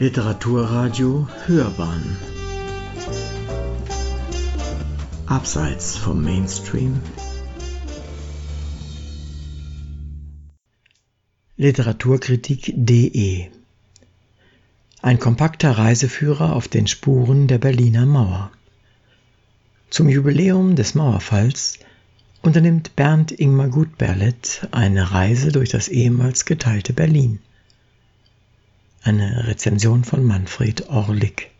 Literaturradio Hörbahn Abseits vom Mainstream Literaturkritik.de Ein kompakter Reiseführer auf den Spuren der Berliner Mauer. Zum Jubiläum des Mauerfalls unternimmt Bernd Ingmar Gutberlet eine Reise durch das ehemals geteilte Berlin. Eine Rezension von Manfred Orlik.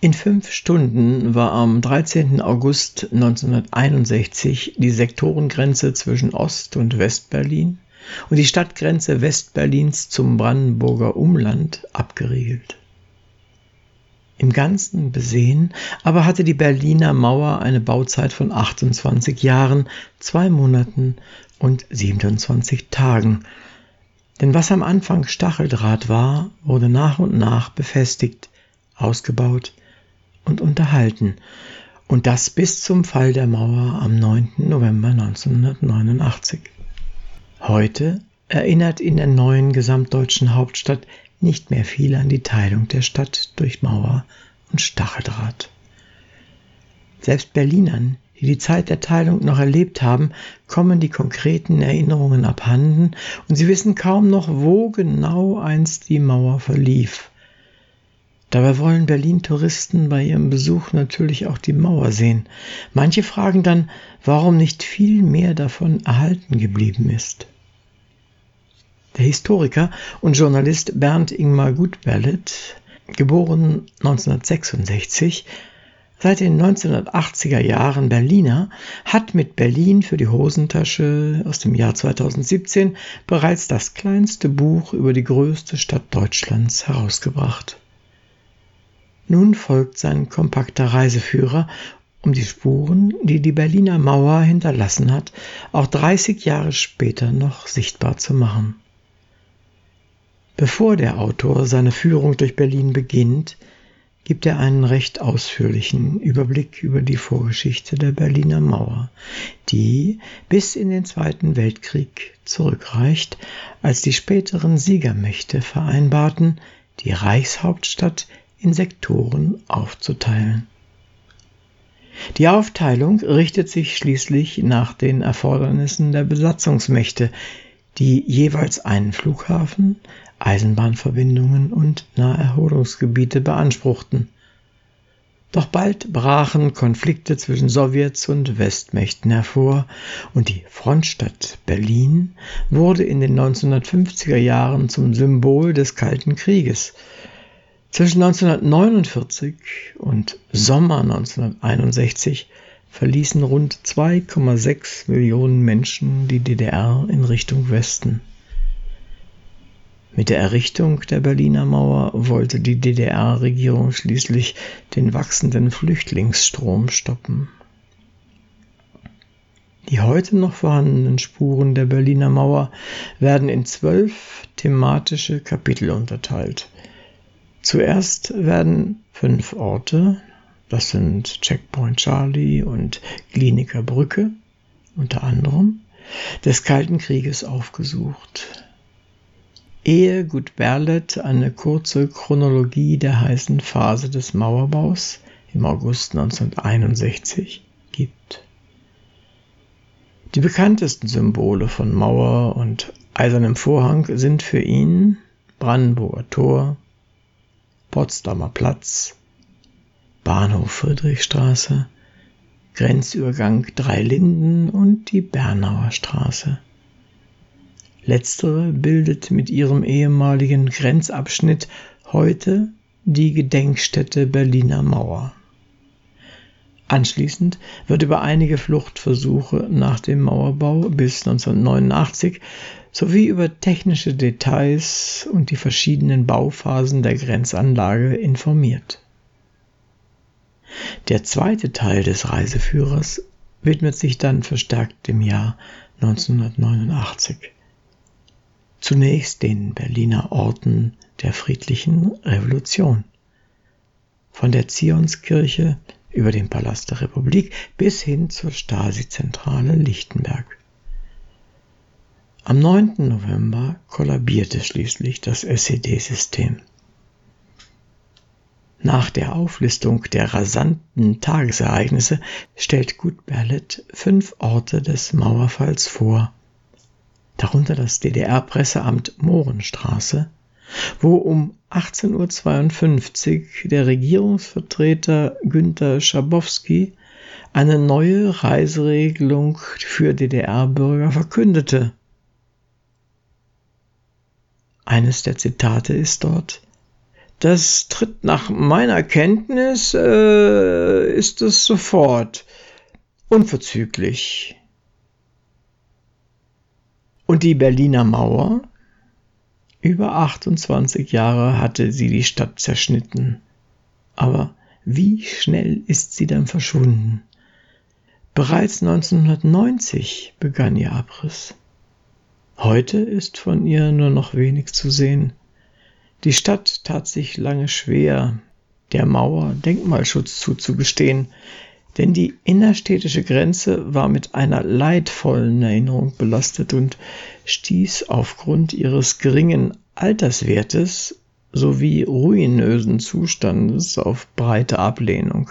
In fünf Stunden war am 13. August 1961 die Sektorengrenze zwischen Ost- und Westberlin und die Stadtgrenze Westberlins zum Brandenburger Umland abgeriegelt. Im Ganzen besehen aber hatte die Berliner Mauer eine Bauzeit von 28 Jahren, zwei Monaten und 27 Tagen. Denn was am Anfang Stacheldraht war, wurde nach und nach befestigt, ausgebaut und unterhalten. Und das bis zum Fall der Mauer am 9. November 1989. Heute erinnert in der neuen gesamtdeutschen Hauptstadt nicht mehr viel an die Teilung der Stadt durch Mauer und Stacheldraht. Selbst Berlinern, die die Zeit der Teilung noch erlebt haben, kommen die konkreten Erinnerungen abhanden und sie wissen kaum noch, wo genau einst die Mauer verlief. Dabei wollen Berlin-Touristen bei ihrem Besuch natürlich auch die Mauer sehen. Manche fragen dann, warum nicht viel mehr davon erhalten geblieben ist. Der Historiker und Journalist Bernd Ingmar Gutberlet, geboren 1966, seit den 1980er Jahren Berliner, hat mit Berlin für die Hosentasche aus dem Jahr 2017 bereits das kleinste Buch über die größte Stadt Deutschlands herausgebracht. Nun folgt sein kompakter Reiseführer, um die Spuren, die die Berliner Mauer hinterlassen hat, auch 30 Jahre später noch sichtbar zu machen. Bevor der Autor seine Führung durch Berlin beginnt, gibt er einen recht ausführlichen Überblick über die Vorgeschichte der Berliner Mauer, die bis in den Zweiten Weltkrieg zurückreicht, als die späteren Siegermächte vereinbarten, die Reichshauptstadt in Sektoren aufzuteilen. Die Aufteilung richtet sich schließlich nach den Erfordernissen der Besatzungsmächte, die jeweils einen Flughafen, Eisenbahnverbindungen und Naherholungsgebiete beanspruchten. Doch bald brachen Konflikte zwischen Sowjets und Westmächten hervor und die Frontstadt Berlin wurde in den 1950er Jahren zum Symbol des Kalten Krieges. Zwischen 1949 und Sommer 1961 verließen rund 2,6 Millionen Menschen die DDR in Richtung Westen. Mit der Errichtung der Berliner Mauer wollte die DDR-Regierung schließlich den wachsenden Flüchtlingsstrom stoppen. Die heute noch vorhandenen Spuren der Berliner Mauer werden in zwölf thematische Kapitel unterteilt. Zuerst werden fünf Orte, das sind Checkpoint Charlie und Kliniker Brücke unter anderem, des Kalten Krieges aufgesucht. Ehe Gut Berlet eine kurze Chronologie der heißen Phase des Mauerbaus im August 1961 gibt. Die bekanntesten Symbole von Mauer und Eisernem Vorhang sind für ihn Brandenburger Tor, Potsdamer Platz, Bahnhof Friedrichstraße, Grenzübergang Drei Linden und die Bernauer Straße. Letztere bildet mit ihrem ehemaligen Grenzabschnitt heute die Gedenkstätte Berliner Mauer. Anschließend wird über einige Fluchtversuche nach dem Mauerbau bis 1989 sowie über technische Details und die verschiedenen Bauphasen der Grenzanlage informiert. Der zweite Teil des Reiseführers widmet sich dann verstärkt dem Jahr 1989 zunächst den Berliner Orten der friedlichen Revolution. Von der Zionskirche über den Palast der Republik bis hin zur Stasi-Zentrale Lichtenberg. Am 9. November kollabierte schließlich das SED-System. Nach der Auflistung der rasanten Tagesereignisse stellt Gut Berlet fünf Orte des Mauerfalls vor, darunter das DDR-Presseamt Mohrenstraße, wo um 18.52 Uhr der Regierungsvertreter Günter Schabowski eine neue Reiseregelung für DDR-Bürger verkündete. Eines der Zitate ist dort, das tritt nach meiner Kenntnis, äh, ist es sofort, unverzüglich. Und die Berliner Mauer? Über 28 Jahre hatte sie die Stadt zerschnitten. Aber wie schnell ist sie dann verschwunden? Bereits 1990 begann ihr Abriss. Heute ist von ihr nur noch wenig zu sehen. Die Stadt tat sich lange schwer, der Mauer Denkmalschutz zuzugestehen, denn die innerstädtische Grenze war mit einer leidvollen Erinnerung belastet und stieß aufgrund ihres geringen Alterswertes sowie ruinösen Zustandes auf breite Ablehnung.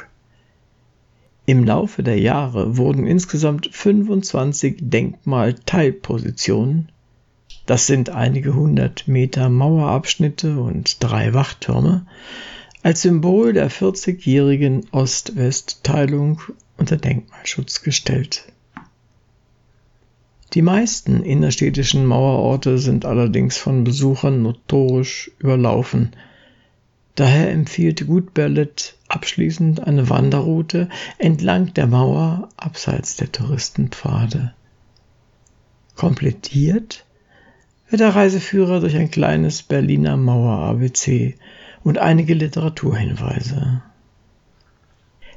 Im Laufe der Jahre wurden insgesamt 25 Denkmalteilpositionen das sind einige hundert Meter Mauerabschnitte und drei Wachtürme, als Symbol der 40-jährigen Ost-West-Teilung unter Denkmalschutz gestellt. Die meisten innerstädtischen Mauerorte sind allerdings von Besuchern notorisch überlaufen. Daher empfiehlt Gutberlet abschließend eine Wanderroute entlang der Mauer abseits der Touristenpfade. Komplettiert wird der Reiseführer durch ein kleines Berliner Mauer-ABC und einige Literaturhinweise.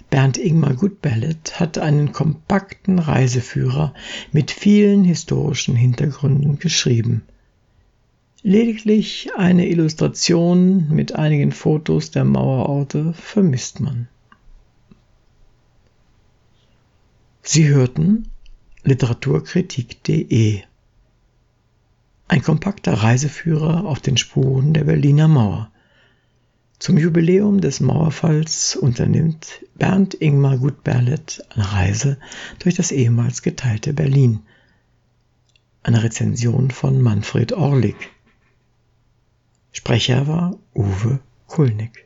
Bernd Ingmar Gutbellet hat einen kompakten Reiseführer mit vielen historischen Hintergründen geschrieben. Lediglich eine Illustration mit einigen Fotos der Mauerorte vermisst man. Sie hörten literaturkritik.de ein kompakter Reiseführer auf den Spuren der Berliner Mauer. Zum Jubiläum des Mauerfalls unternimmt Bernd Ingmar Gutberlet eine Reise durch das ehemals geteilte Berlin. Eine Rezension von Manfred Orlik. Sprecher war Uwe Kulnig.